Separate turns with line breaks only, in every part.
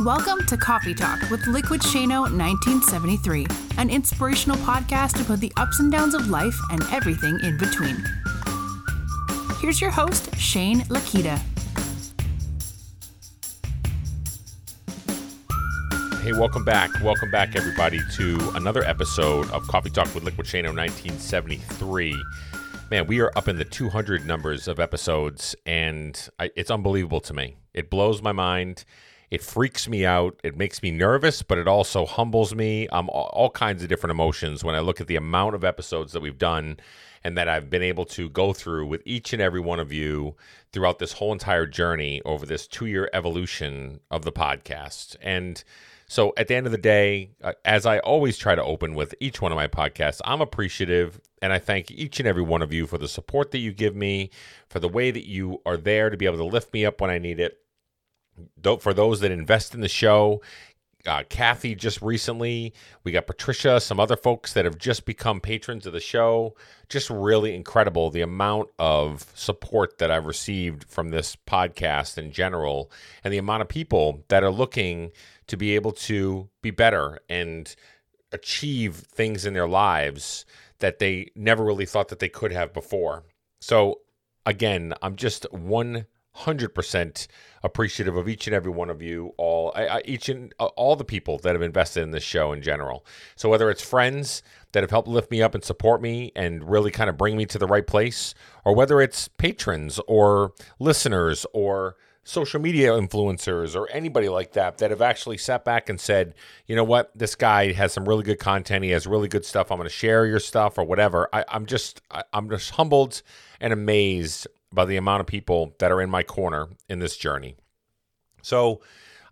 Welcome to Coffee Talk with Liquid Shano 1973, an inspirational podcast about the ups and downs of life and everything in between. Here's your host, Shane Lakita.
Hey, welcome back. Welcome back, everybody, to another episode of Coffee Talk with Liquid Shano 1973. Man, we are up in the 200 numbers of episodes, and I, it's unbelievable to me. It blows my mind. It freaks me out. It makes me nervous, but it also humbles me. I'm all, kinds of different emotions when I look at the amount of episodes that we've done and that I've been able to go through with each and every one of you throughout this whole entire journey over this two year evolution of the podcast. And so at the end of the day, uh, as I always try to open with each one of my podcasts, I'm appreciative and I thank each and every one of you for the support that you give me, for the way that you are there to be able to lift me up when I need it. For those that invest in the show, uh, Kathy just recently. We got Patricia, some other folks that have just become patrons of the show. Just really incredible the amount of support that I've received from this podcast in general, and the amount of people that are looking to be able to be better and achieve things in their lives that they never really thought that they could have before. So, again, I'm just 100% appreciative of each and every one of you, all I, I, each and uh, all the people that have invested in this show in general. So whether it's friends that have helped lift me up and support me and really kind of bring me to the right place, or whether it's patrons or listeners or social media influencers or anybody like that that have actually sat back and said, you know what, this guy has some really good content. He has really good stuff. I'm going to share your stuff or whatever. I, am just, I, I'm just humbled and amazed by the amount of people that are in my corner in this journey. So,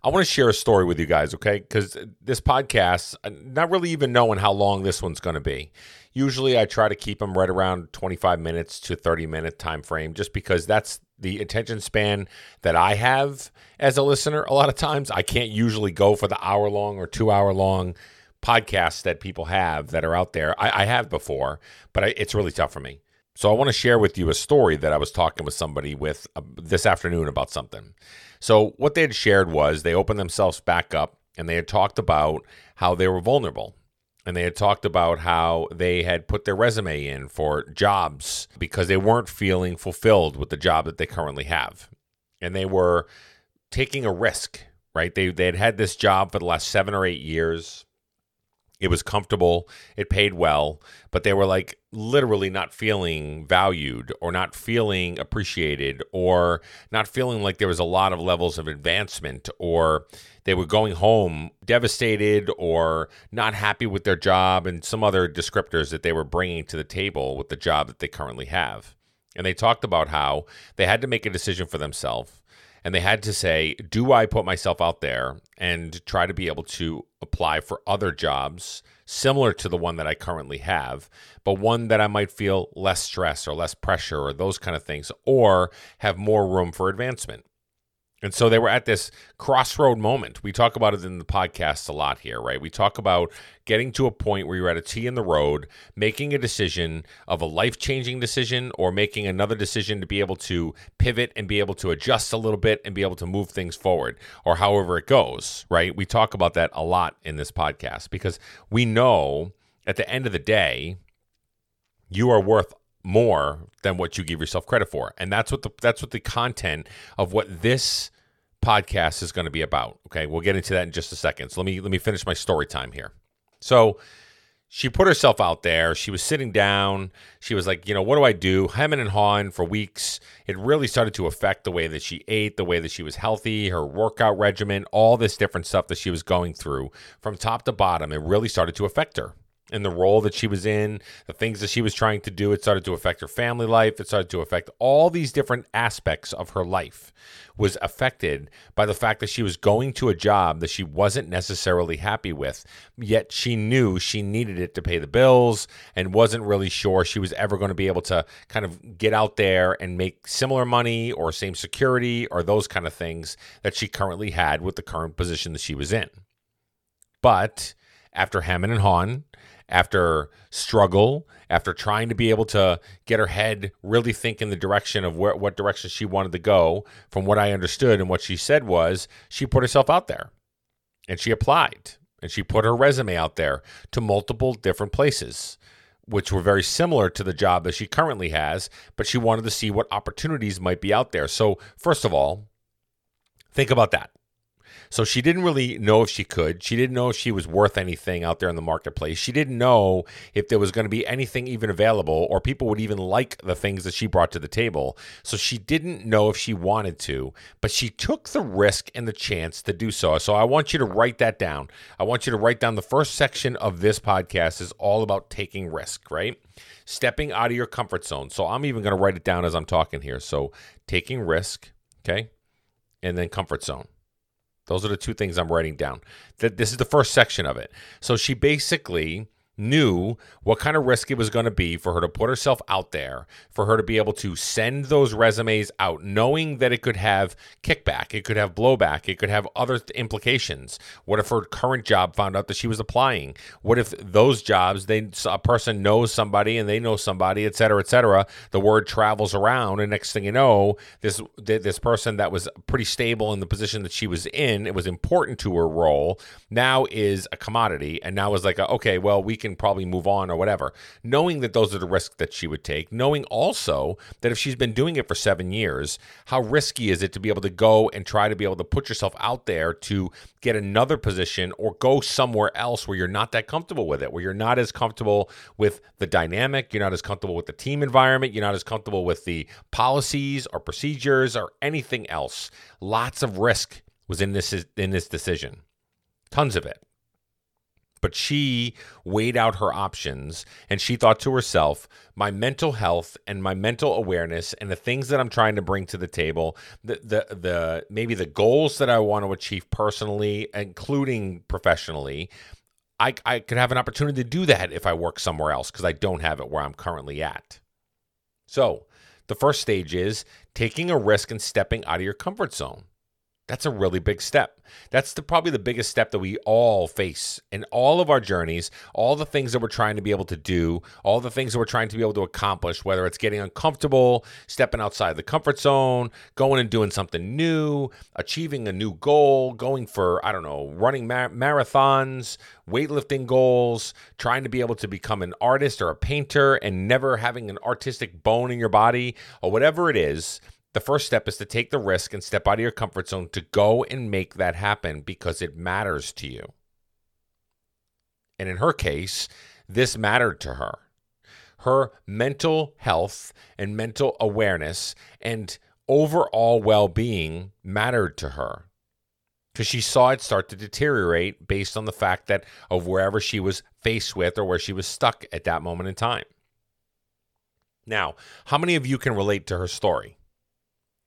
I want to share a story with you guys, okay? Because this podcast, uh, not really even knowing how long this one's going to be. Usually, I try to keep them right around 25 minutes to 30 minute time frame, just because that's the attention span that I have as a listener. A lot of times, I can't usually go for the hour long or two hour long podcasts that people have that are out there. I, I have before, but I, it's really tough for me. So I want to share with you a story that I was talking with somebody with uh, this afternoon about something. So what they had shared was they opened themselves back up and they had talked about how they were vulnerable. And they had talked about how they had put their resume in for jobs because they weren't feeling fulfilled with the job that they currently have. And they were taking a risk, right? They, they had had this job for the last seven or eight years it was comfortable, it paid well, but they were like literally not feeling valued or not feeling appreciated or not feeling like there was a lot of levels of advancement or they were going home devastated or not happy with their job and some other descriptors that they were bringing to the table with the job that they currently have. And they talked about how they had to make a decision for themselves and they had to say, do I put myself out there and try to be able to apply for other jobs similar to the one that I currently have, but one that I might feel less stress or less pressure or those kind of things, or have more room for advancement? And so they were at this crossroad moment. We talk about it in the podcast a lot here, right? We talk about getting to a point where you're at a T in the road, making a decision of a life changing decision or making another decision to be able to pivot and be able to adjust a little bit and be able to move things forward or however it goes, right? We talk about that a lot in this podcast because we know at the end of the day, you are worth more than what you give yourself credit for. And that's what the that's what the content of what this podcast is going to be about. Okay, we'll get into that in just a second. So let me let me finish my story time here. So she put herself out there. She was sitting down. She was like, you know, what do I do? Hemming and hawing for weeks. It really started to affect the way that she ate, the way that she was healthy, her workout regimen, all this different stuff that she was going through from top to bottom. It really started to affect her and the role that she was in, the things that she was trying to do. It started to affect her family life. It started to affect all these different aspects of her life was affected by the fact that she was going to a job that she wasn't necessarily happy with, yet she knew she needed it to pay the bills and wasn't really sure she was ever going to be able to kind of get out there and make similar money or same security or those kind of things that she currently had with the current position that she was in. But after Hammond and Hahn, after struggle, after trying to be able to get her head really think in the direction of where, what direction she wanted to go, from what I understood and what she said was she put herself out there. And she applied and she put her resume out there to multiple different places, which were very similar to the job that she currently has, but she wanted to see what opportunities might be out there. So, first of all, think about that. So she didn't really know if she could. She didn't know if she was worth anything out there in the marketplace. She didn't know if there was going to be anything even available or people would even like the things that she brought to the table. So she didn't know if she wanted to, but she took the risk and the chance to do so. So I want you to write that down. I want you to write down the first section of this podcast is all about taking risk, right? Stepping out of your comfort zone. So I'm even going to write it down as I'm talking here. So taking risk, okay? And then comfort zone. Those are the two things I'm writing down. That this is the first section of it. So she basically knew what kind of risk it was going to be for her to put herself out there, for her to be able to send those resumes out, knowing that it could have kickback, it could have blowback, it could have other implications. What if her current job found out that she was applying? What if those jobs, they a person knows somebody and they know somebody, et cetera, et cetera. The word travels around, and next thing you know, this this person that was pretty stable in the position that she was in, it was important to her role, now is a commodity, and now is like, a, okay, well, we can probably move on or whatever. Knowing that those are the risks that she would take, knowing also that if she's been doing it for seven years, how risky is it to be able to go and try to be able to put yourself out there to get another position or go somewhere else where you're not that comfortable with it, where you're not as comfortable with the dynamic, you're not as comfortable with the team environment, you're not as comfortable with the policies or procedures or anything else. Lots of risk was in this in this decision. Tons of it but she weighed out her options and she thought to herself, my mental health and my mental awareness and the things that I'm trying to bring to the table, the the, the maybe the goals that I want to achieve personally, including professionally, I, I could have an opportunity to do that if I work somewhere else because I don't have it where I'm currently at. So, the first stage is taking a risk and stepping out of your comfort zone. That's a really big step. That's the, probably the biggest step that we all face in all of our journeys, all the things that we're trying to be able to do, all the things that we're trying to be able to accomplish, whether it's getting uncomfortable, stepping outside the comfort zone, going and doing something new, achieving a new goal, going for, I don't know, running mar- marathons, weightlifting goals, trying to be able to become an artist or a painter and never having an artistic bone in your body, or whatever it is the first step is to take the risk and step out of your comfort zone to go and make that happen because it matters to you. And in her case, this mattered to her. Her mental health and mental awareness and overall well being mattered to her because she saw it start to deteriorate based on the fact that of wherever she was faced with or where she was stuck at that moment in time. Now, how many of you can relate to her story?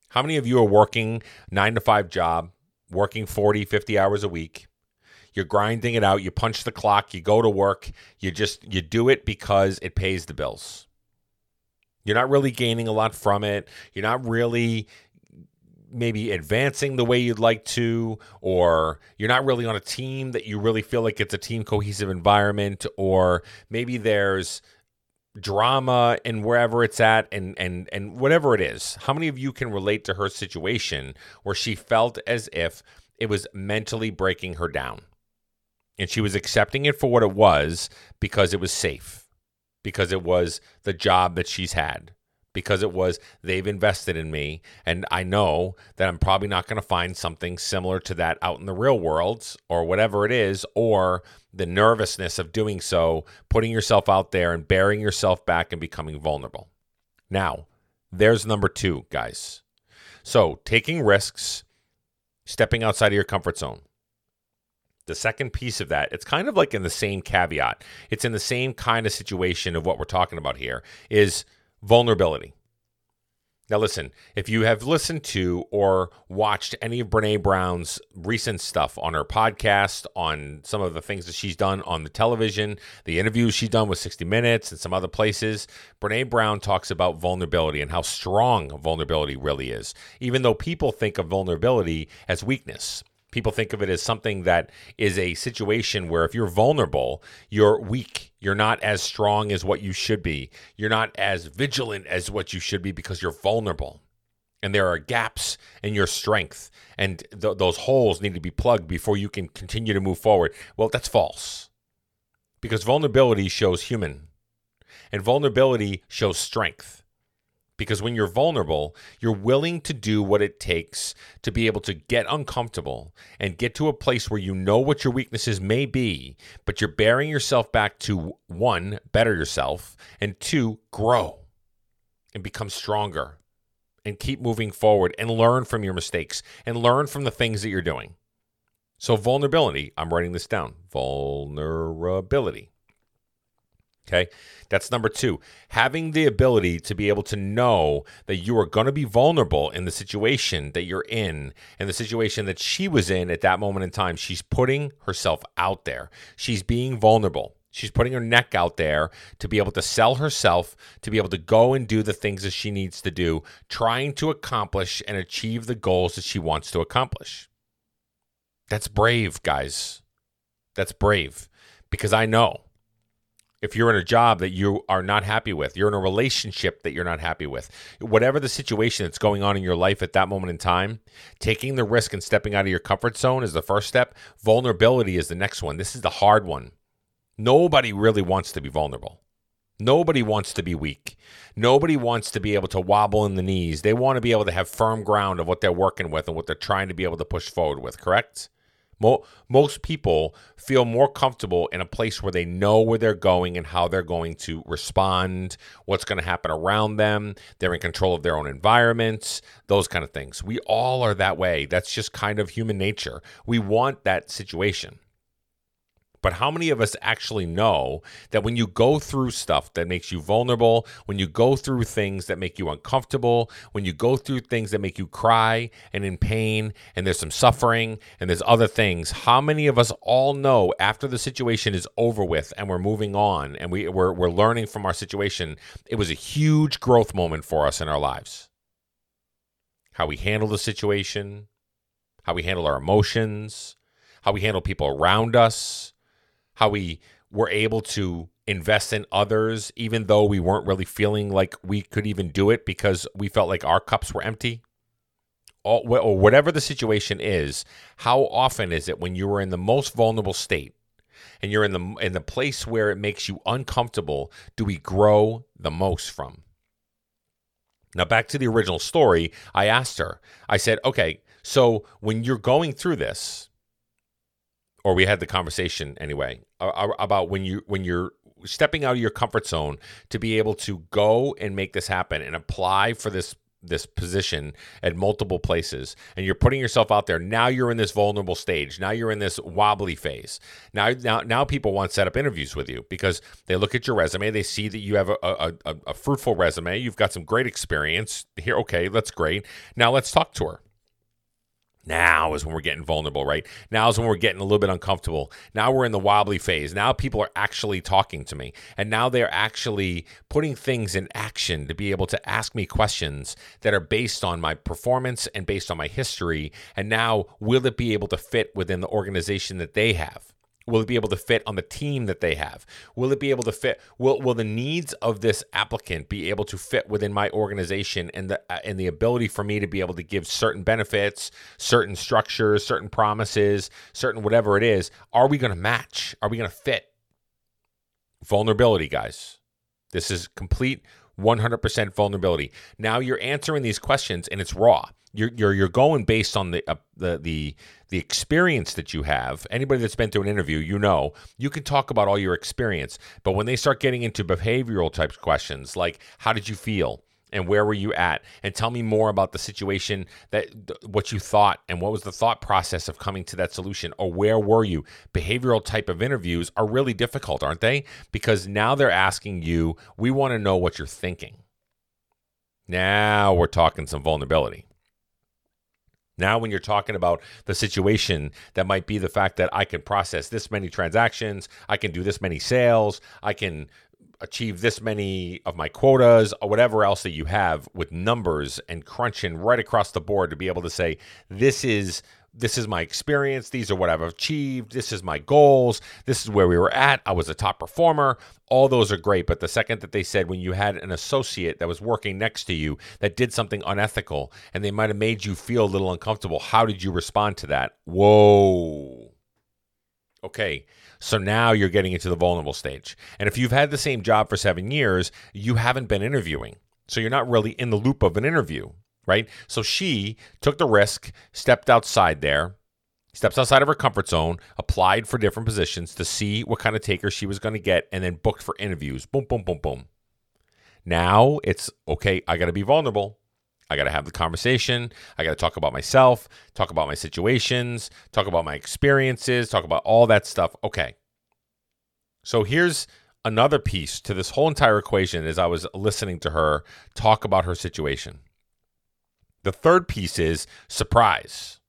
How many of you are working 9 to 5 job, working 40, 50 hours a week? You're grinding it out, you punch the clock, you go to work, you just you do it because it pays the bills. You're not really gaining a lot from it. You're not really maybe advancing the way you'd like to, or you're not really on a team that you really feel like it's a team cohesive environment, or maybe there's drama and wherever it's at and and and whatever it is how many of you can relate to her situation where she felt as if it was mentally breaking her down? And she was accepting it for what it was because it was safe because it was the job that she's had because it was they've invested in me and I know that I'm probably not going to find something similar to that out in the real world or whatever it is or the nervousness of doing so, putting yourself out there and bearing yourself back and becoming vulnerable. Now, there's number 2, guys. So, taking risks, stepping outside of your comfort zone. The second piece of that, it's kind of like in the same caveat. It's in the same kind of situation of what we're talking about here is vulnerability. Now, listen, if you have listened to or watched any of Brene Brown's recent stuff on her podcast, on some of the things that she's done on the television, the interviews she's done with 60 Minutes and some other places, Brene Brown talks about vulnerability and how strong vulnerability really is, even though people think of vulnerability as weakness. People think of it as something that is a situation where if you're vulnerable, you're weak. You're not as strong as what you should be. You're not as vigilant as what you should be because you're vulnerable. and there are gaps in your strength and th- those holes need to be plugged before you can continue to move forward. Well, that's false. Because vulnerability shows human and vulnerability shows strength. Because when you're vulnerable, you're willing to do what it takes to be able to get uncomfortable and get to a place where you know what your weaknesses may be, but you're bearing yourself back to one, better yourself, and two, grow and become stronger and keep moving forward and learn from your mistakes and learn from the things that you're doing. So, vulnerability, I'm writing this down vulnerability. Okay, that's number two. Having the ability to be able to know that you are going to be vulnerable in the situation that you're in, and the situation that she was in at that moment in time. She's putting herself out there, she's being vulnerable. She's putting her neck out there to be able to sell herself, to be able to go and do the things that she needs to do, trying to accomplish and achieve the goals that she wants to accomplish. That's brave, guys. That's brave because I know if you're in a job that you are not happy with, you're in a relationship that you're not happy with, whatever the situation that's going on in your life at that moment in time, taking the risk and stepping out of your comfort zone is the first step. Vulnerability is the next one. This is the hard one. Nobody really wants to be vulnerable. Nobody wants to be weak. Nobody wants to be able to wobble in the knees. They want to be able to have firm ground of what they're working with and what they're trying to be able to push forward with, correct? Most people feel more comfortable in a place where they know where they're going and how they're going to respond, what's going to happen around them. They're in control of their own environments, those kind of things. We all are that way. That's just kind of human nature. We want that situation. But how many of us actually know that when you go through stuff that makes you vulnerable, when you go through things that make you uncomfortable, when you go through things that make you cry and in pain, and there's some suffering and there's other things, how many of us all know after the situation is over with and we're moving on and we, we're, we're learning from our situation, it was a huge growth moment for us in our lives? How we handle the situation, how we handle our emotions, how we handle people around us how we were able to invest in others, even though we weren't really feeling like we could even do it because we felt like our cups were empty. Or whatever the situation is, how often is it when you are in the most vulnerable state and you're in the in the place where it makes you uncomfortable, do we grow the most from? Now back to the original story, I asked her. I said, "Okay, so when you're going through this, or we had the conversation anyway about when you when you're stepping out of your comfort zone to be able to go and make this happen and apply for this this position at multiple places and you're putting yourself out there. Now you're in this vulnerable stage. Now you're in this wobbly phase. Now now now people want to set up interviews with you because they look at your resume. They see that you have a, a, a, a fruitful resume. You've got some great experience. Here okay that's great. Now let's talk to her now is when we're getting vulnerable, right? Now is when we're getting a little bit uncomfortable. Now we're in the wobbly phase. Now people are actually talking to me. And now they're actually putting things in action to be able to ask me questions that are based on my performance and based on my history. And now, will it be able to fit within the organization that they have? Will it be able to fit on the team that they have? Will it be able to fit? Will will the needs of this applicant be able to fit within my organization and the uh, and the ability for me to be able to give certain benefits, certain structures, certain promises, certain whatever it is? Are we going to match? Are we going to fit? Vulnerability, guys. This is complete 100% vulnerability. Now you're answering these questions and it's raw you're you're you're going based on the uh, the the the experience that you have. Anybody that's been through an interview, you know, you can talk about all your experience, but when they start getting into behavioral type questions like how did you feel? And where were you at? And tell me more about the situation that what you thought and what was the thought process of coming to that solution? Or where were you? Behavioral type of interviews are really difficult aren't they? Because now they're asking you we want to know what you're thinking. Now we're talking some vulnerability now, when you're talking about the situation that might be the fact that I can process this many transactions, I can do this many sales, I can achieve this many of my quotas, or whatever else that you have with numbers and crunching right across the board to be able to say, this is this is my experience. These are what I've achieved. This is my goals. This is where we were at. I was a top performer. All those are great. But the second that they said when you had an associate that was working next to you that did something unethical and they might have made you feel a little uncomfortable, how did you respond to that? Whoa. Okay. So now you're getting into the vulnerable stage. And if you've had the same job for seven years, you haven't been interviewing. So you're not really in the loop of an interview right? So she took the risk, stepped outside there, steps outside of her comfort zone, applied for different positions to see what kind of taker she was going to get, and then booked for interviews. Boom, boom, boom, boom. Now it's okay, I got to be vulnerable. I got to have the conversation. I got to talk about myself, talk about my situations, talk about my experiences, talk about all that stuff. Okay. So here's another piece to this whole entire equation as I was listening to her talk about her situation. The third piece is surprise.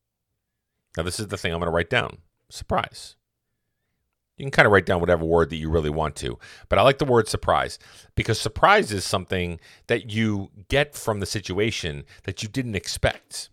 Now, this is the thing I'm going to write down surprise. You can kind of write down whatever word that you really want to, but I like the word surprise because surprise is something that you get from the situation that you didn't expect.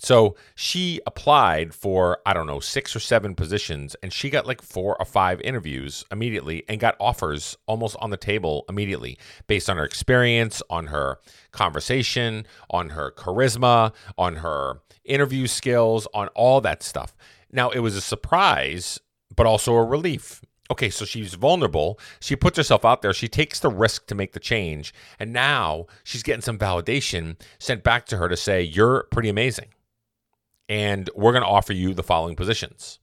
So she applied for, I don't know, six or seven positions, and she got like four or five interviews immediately and got offers almost on the table immediately based on her experience, on her conversation, on her charisma, on her interview skills, on all that stuff. Now, it was a surprise, but also a relief. Okay, so she's vulnerable. She puts herself out there. She takes the risk to make the change. And now she's getting some validation sent back to her to say, You're pretty amazing and we're going to offer you the following positions.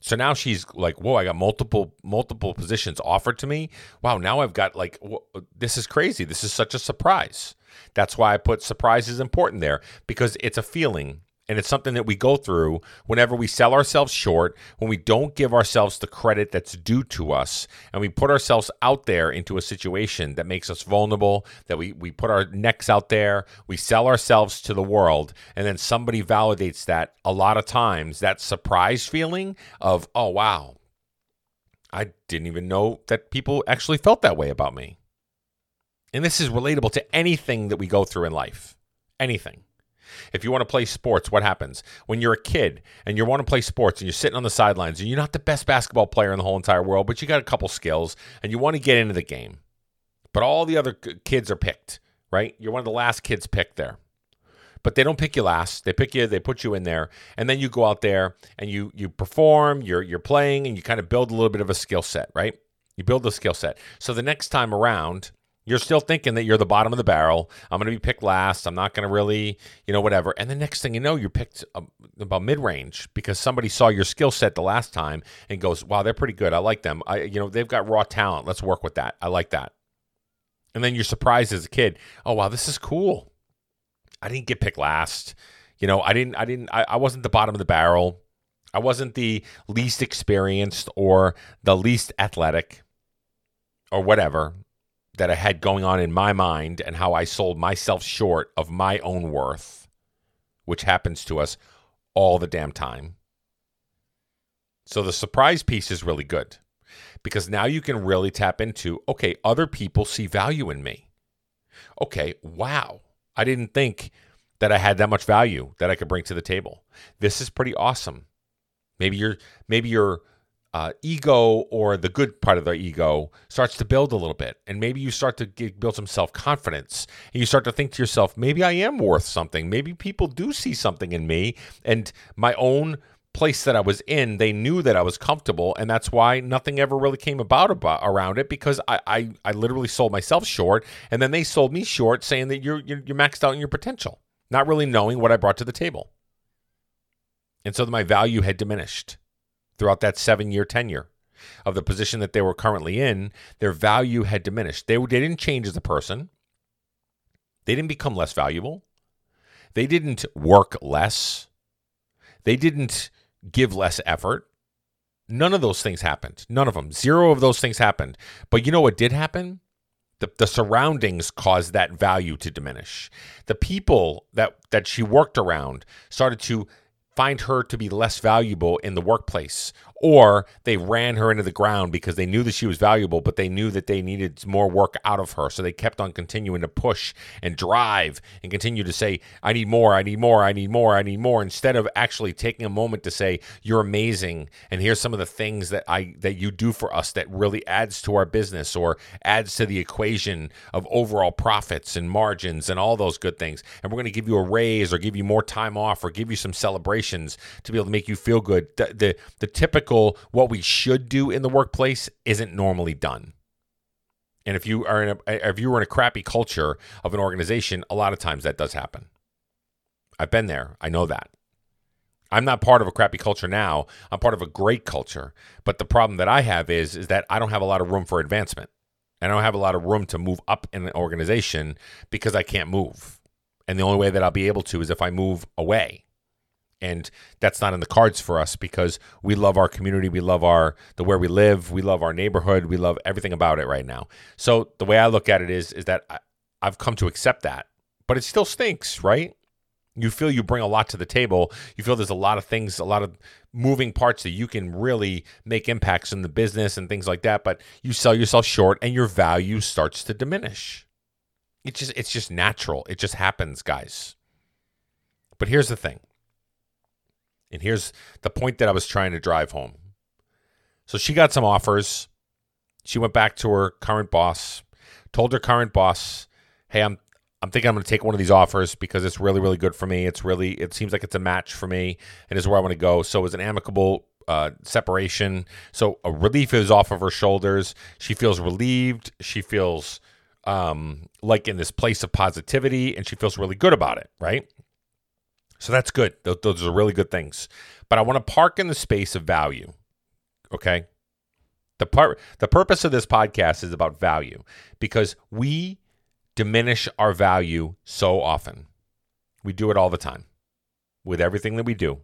So now she's like, "Whoa, I got multiple multiple positions offered to me. Wow, now I've got like this is crazy. This is such a surprise." That's why I put surprise is important there because it's a feeling and it's something that we go through whenever we sell ourselves short, when we don't give ourselves the credit that's due to us, and we put ourselves out there into a situation that makes us vulnerable, that we, we put our necks out there, we sell ourselves to the world, and then somebody validates that. A lot of times, that surprise feeling of, oh, wow, I didn't even know that people actually felt that way about me. And this is relatable to anything that we go through in life. Anything. If you want to play sports, what happens? When you're a kid and you want to play sports and you're sitting on the sidelines and you're not the best basketball player in the whole entire world, but you got a couple skills and you want to get into the game. But all the other kids are picked, right? You're one of the last kids picked there. But they don't pick you last. They pick you, they put you in there, and then you go out there and you you perform, you're you're playing and you kind of build a little bit of a skill set, right? You build a skill set. So the next time around, you're still thinking that you're the bottom of the barrel. I'm going to be picked last. I'm not going to really, you know, whatever. And the next thing you know, you're picked um, about mid range because somebody saw your skill set the last time and goes, "Wow, they're pretty good. I like them. I, you know, they've got raw talent. Let's work with that. I like that." And then you're surprised as a kid. Oh wow, this is cool. I didn't get picked last. You know, I didn't. I didn't. I, I wasn't the bottom of the barrel. I wasn't the least experienced or the least athletic or whatever that I had going on in my mind and how I sold myself short of my own worth, which happens to us all the damn time. So the surprise piece is really good because now you can really tap into okay, other people see value in me. Okay, wow. I didn't think that I had that much value that I could bring to the table. This is pretty awesome. Maybe you're maybe you're uh, ego or the good part of the ego starts to build a little bit. And maybe you start to get, build some self confidence. And you start to think to yourself, maybe I am worth something. Maybe people do see something in me. And my own place that I was in, they knew that I was comfortable. And that's why nothing ever really came about, about around it because I, I, I literally sold myself short. And then they sold me short, saying that you're, you're, you're maxed out in your potential, not really knowing what I brought to the table. And so my value had diminished throughout that seven year tenure of the position that they were currently in, their value had diminished. They, they didn't change as a person, they didn't become less valuable, they didn't work less, they didn't give less effort. None of those things happened. None of them. Zero of those things happened. But you know what did happen? The, the surroundings caused that value to diminish. The people that, that she worked around started to find her to be less valuable in the workplace or they ran her into the ground because they knew that she was valuable, but they knew that they needed more work out of her. So they kept on continuing to push and drive and continue to say, I need more, I need more, I need more, I need more, instead of actually taking a moment to say, You're amazing. And here's some of the things that I that you do for us that really adds to our business or adds to the equation of overall profits and margins and all those good things. And we're going to give you a raise or give you more time off or give you some celebrations to be able to make you feel good. The, the, the typical what we should do in the workplace isn't normally done. And if you are in a if you were in a crappy culture of an organization, a lot of times that does happen. I've been there. I know that. I'm not part of a crappy culture now. I'm part of a great culture. But the problem that I have is is that I don't have a lot of room for advancement. And I don't have a lot of room to move up in an organization because I can't move. And the only way that I'll be able to is if I move away. And that's not in the cards for us because we love our community, we love our the where we live, we love our neighborhood, we love everything about it right now. So the way I look at it is is that I, I've come to accept that. But it still stinks, right? you feel you bring a lot to the table. You feel there's a lot of things, a lot of moving parts that you can really make impacts in the business and things like that, but you sell yourself short and your value starts to diminish. It's just it's just natural. It just happens, guys. But here's the thing. And here's the point that I was trying to drive home. So she got some offers. She went back to her current boss, told her current boss, "Hey, I'm I'm thinking I'm going to take one of these offers because it's really, really good for me. It's really, it seems like it's a match for me and is where I want to go. So it's an amicable uh, separation. So a relief is off of her shoulders. She feels relieved. She feels um, like in this place of positivity and she feels really good about it, right? So that's good. Those, are really good things. But I want to park in the space of value. Okay. The part, the purpose of this podcast is about value because we diminish our value so often. We do it all the time with everything that we do.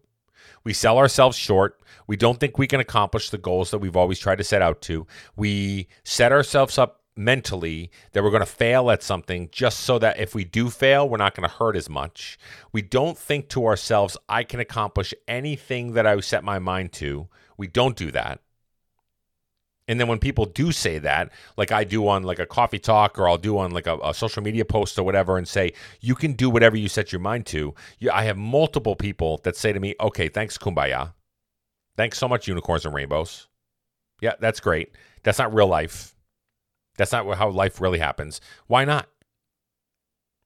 We sell ourselves short. We don't think we can accomplish the goals that we've always tried to set out to. We set ourselves up mentally that we're going to fail at something just so that if we do fail, we're not going to hurt as much. We don't think to ourselves, I can accomplish anything that I set my mind to. We don't do that. And then when people do say that, like I do on like a coffee talk or I'll do on like a, a, social media post or whatever, and say you can do whatever you set your mind to. You, I have multiple people that say to me, "Okay, thanks, kumbaya. Thanks so much, unicorns and rainbows. Yeah, that's great. That's not real life. That's not how life really happens. Why not?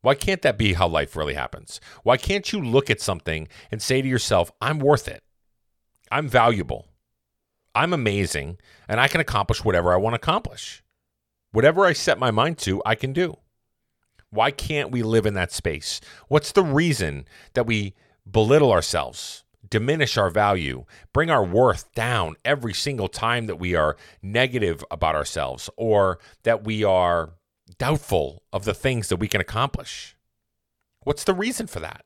Why can't that be how life really happens? Why can't you look at something and say to yourself, "I'm worth it. I'm valuable." I'm amazing and I can accomplish whatever I want to accomplish. Whatever I set my mind to, I can do. Why can't we live in that space? What's the reason that we belittle ourselves, diminish our value, bring our worth down every single time that we are negative about ourselves or that we are doubtful of the things that we can accomplish? What's the reason for that?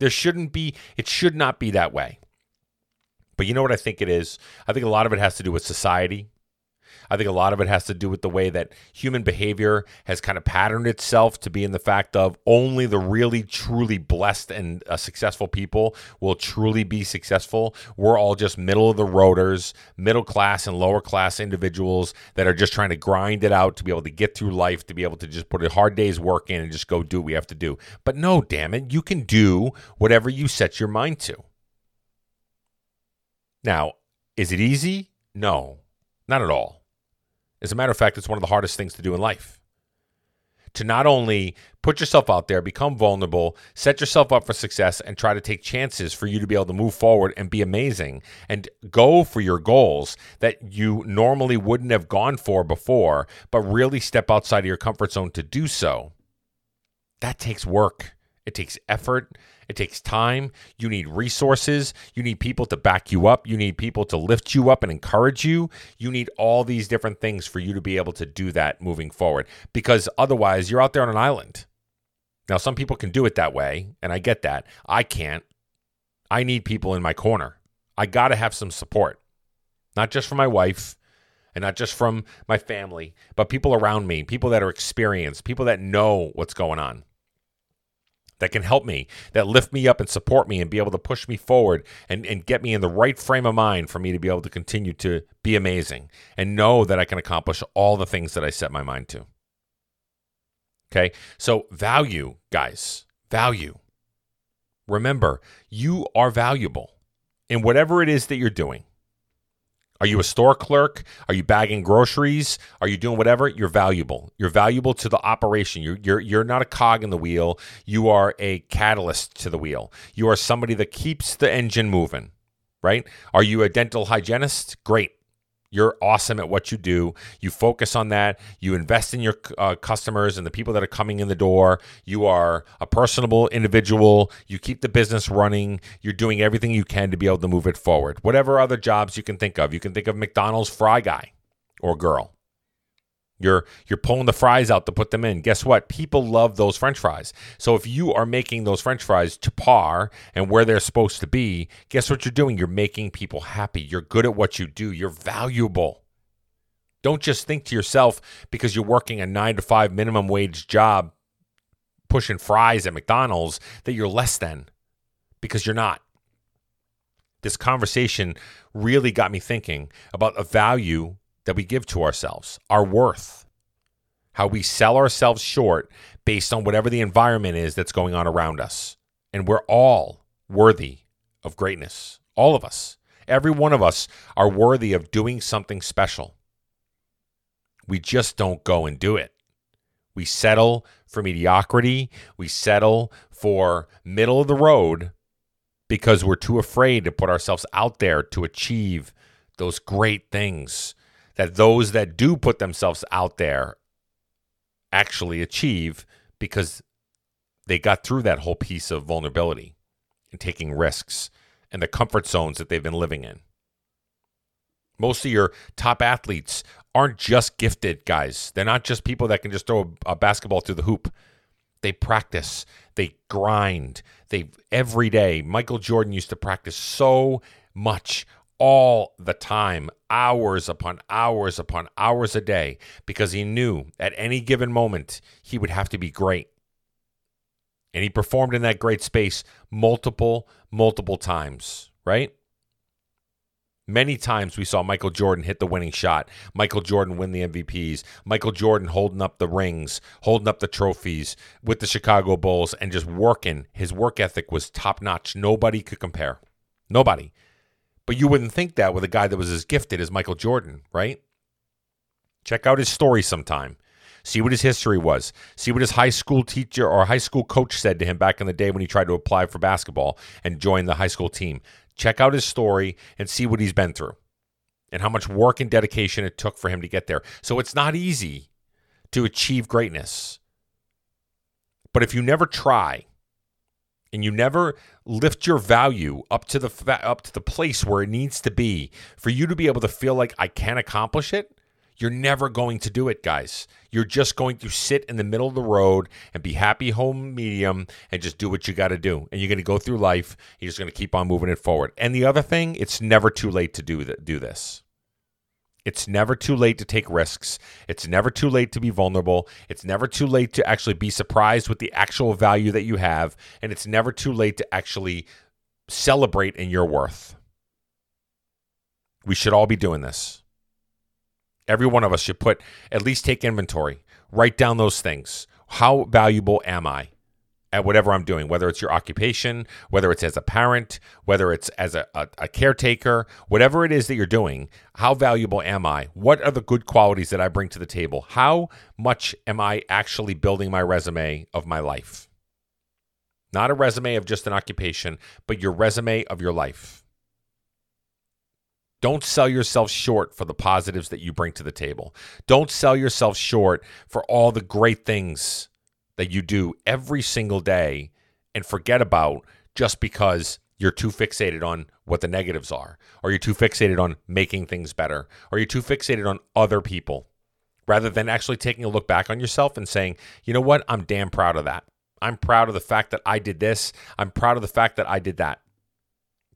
There shouldn't be, it should not be that way. But you know what I think it is? I think a lot of it has to do with society. I think a lot of it has to do with the way that human behavior has kind of patterned itself to be in the fact of only the really, truly blessed and uh, successful people will truly be successful. We're all just middle of the roaders, middle class and lower class individuals that are just trying to grind it out to be able to get through life, to be able to just put a hard day's work in and just go do what we have to do. But no, damn it, you can do whatever you set your mind to. Now, is it easy? No, not at all. As a matter of fact, it's one of the hardest things to do in life. To not only put yourself out there, become vulnerable, set yourself up for success, and try to take chances for you to be able to move forward and be amazing and go for your goals that you normally wouldn't have gone for before, but really step outside of your comfort zone to do so. That takes work, it takes effort, it takes time. You need resources. You need people to back you up. You need people to lift you up and encourage you. You need all these different things for you to be able to do that moving forward because otherwise you're out there on an island. Now, some people can do it that way, and I get that. I can't. I need people in my corner. I got to have some support, not just from my wife and not just from my family, but people around me, people that are experienced, people that know what's going on. That can help me, that lift me up and support me and be able to push me forward and, and get me in the right frame of mind for me to be able to continue to be amazing and know that I can accomplish all the things that I set my mind to. Okay. So, value, guys, value. Remember, you are valuable in whatever it is that you're doing. Are you a store clerk? Are you bagging groceries? Are you doing whatever? You're valuable. You're valuable to the operation. You're, you're, you're not a cog in the wheel. You are a catalyst to the wheel. You are somebody that keeps the engine moving, right? Are you a dental hygienist? Great. You're awesome at what you do. You focus on that. You invest in your uh, customers and the people that are coming in the door. You are a personable individual. You keep the business running. You're doing everything you can to be able to move it forward. Whatever other jobs you can think of. You can think of McDonald's fry guy or girl. You're you're pulling the fries out to put them in. Guess what? People love those french fries. So if you are making those french fries to par and where they're supposed to be, guess what you're doing? You're making people happy. You're good at what you do. You're valuable. Don't just think to yourself because you're working a 9 to 5 minimum wage job pushing fries at McDonald's that you're less than because you're not. This conversation really got me thinking about a value that we give to ourselves, our worth, how we sell ourselves short based on whatever the environment is that's going on around us. And we're all worthy of greatness. All of us. Every one of us are worthy of doing something special. We just don't go and do it. We settle for mediocrity. We settle for middle of the road because we're too afraid to put ourselves out there to achieve those great things that those that do put themselves out there actually achieve because they got through that whole piece of vulnerability and taking risks and the comfort zones that they've been living in. Most of your top athletes aren't just gifted guys. They're not just people that can just throw a basketball through the hoop. They practice, they grind, they every day. Michael Jordan used to practice so much all the time, hours upon hours upon hours a day, because he knew at any given moment he would have to be great. And he performed in that great space multiple, multiple times, right? Many times we saw Michael Jordan hit the winning shot, Michael Jordan win the MVPs, Michael Jordan holding up the rings, holding up the trophies with the Chicago Bulls, and just working. His work ethic was top notch. Nobody could compare. Nobody. But you wouldn't think that with a guy that was as gifted as Michael Jordan, right? Check out his story sometime. See what his history was. See what his high school teacher or high school coach said to him back in the day when he tried to apply for basketball and join the high school team. Check out his story and see what he's been through and how much work and dedication it took for him to get there. So it's not easy to achieve greatness. But if you never try, and you never lift your value up to the fa- up to the place where it needs to be for you to be able to feel like I can accomplish it, you're never going to do it, guys. You're just going to sit in the middle of the road and be happy home medium and just do what you got to do. And you're going to go through life. You're just going to keep on moving it forward. And the other thing, it's never too late to do th- do this. It's never too late to take risks. It's never too late to be vulnerable. It's never too late to actually be surprised with the actual value that you have. And it's never too late to actually celebrate in your worth. We should all be doing this. Every one of us should put, at least take inventory, write down those things. How valuable am I? At whatever I'm doing, whether it's your occupation, whether it's as a parent, whether it's as a, a, a, caretaker, whatever it is that you're doing, how valuable am I? What are the good qualities that I bring to the table? How much am I actually building my resume of my life? Not a resume of just an occupation, but your resume of your life. Don't sell yourself short for the positives that you bring to the table. Don't sell yourself short for all the great things that you do every single day and forget about just because you're too fixated on what the negatives are, or you're too fixated on making things better, or you're too fixated on other people, rather than actually taking a look back on yourself and saying, you know what, I'm damn proud of that. I'm proud of the fact that I did this. I'm proud of the fact that I did that.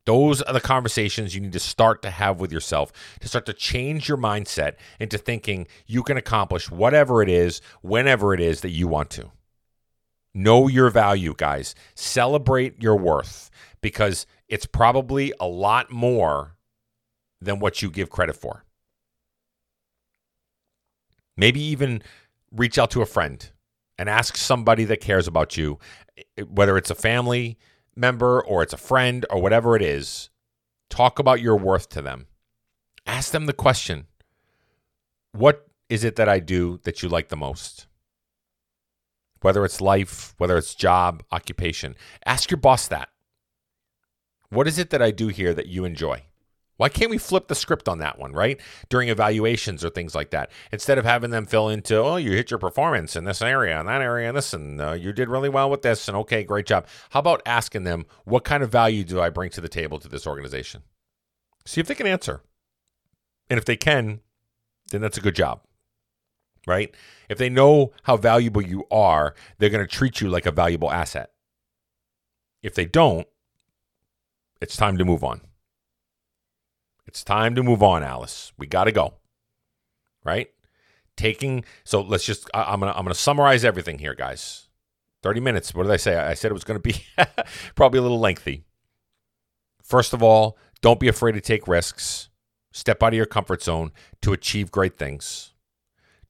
Those are the conversations you need to start to have with yourself to start to change your mindset into thinking you can accomplish whatever it is, whenever it is that you want to. Know your value, guys. Celebrate your worth because it's probably a lot more than what you give credit for. Maybe even reach out to a friend and ask somebody that cares about you, eh, whether it's a family member or it's a friend or whatever it is. Talk about your worth to them. Ask them the question What is it that I do that you like the most? Whether it's life, whether it's job, occupation. Ask your boss that. What is it that I do here that you enjoy? Why can't we flip the script on that one, right? During evaluations or things like that. Instead of having them fill into, oh, you hit your performance in this area and that area and this, and uh, you did really well with this, and okay, great job. How about asking them, what kind of value do I bring to the table to this organization? See if they can answer. And if they can, then that's a good job, right? If they know how valuable you are, they're going to treat you like a valuable asset. If they don't, it's time to move on. It's time to move on, Alice. We got to go. Right? Taking so let's just I, am going to I'm going to summarize everything here, guys. 30 minutes. What did I say? I said it was going to be probably a little lengthy. First of all, don't be afraid to take risks. Step out of your comfort zone to achieve great things.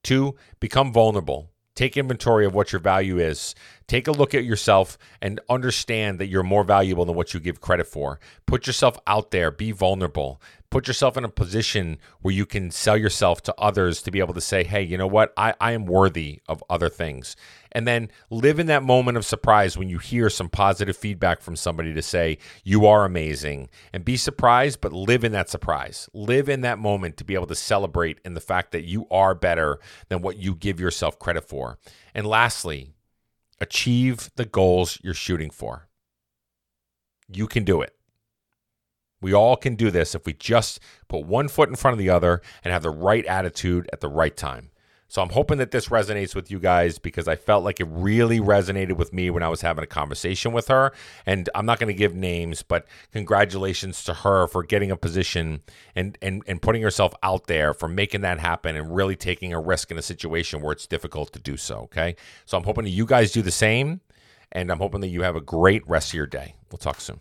Two, become vulnerable. Take inventory of what your value is. Take a look at yourself and understand that you're more valuable than what you give credit for. Put yourself out there, be vulnerable. Put yourself in a position where you can sell yourself to others to be able to say, hey, you know what? I, I am worthy of other things and then live in that moment of surprise when you hear some positive feedback from somebody to say you are amazing and be surprised but live in that surprise live in that moment to be able to celebrate in the fact that you are better than what you give yourself credit for and lastly achieve the goals you're shooting for. You can do it. We all can do this if we just put one foot in front of the other and have the right attitude at the right time so I'm hoping that this resonates with you guys because I felt like it really resonated with me when I was having a conversation with her. And I'm not going to give names, but congratulations to her for getting a position and, and, and putting herself out there for making that happen and really taking a risk in a situation where it's difficult to do so. Okay. So I'm hoping that you guys do the same. And I'm hoping that you have a great rest of your day. We'll talk soon.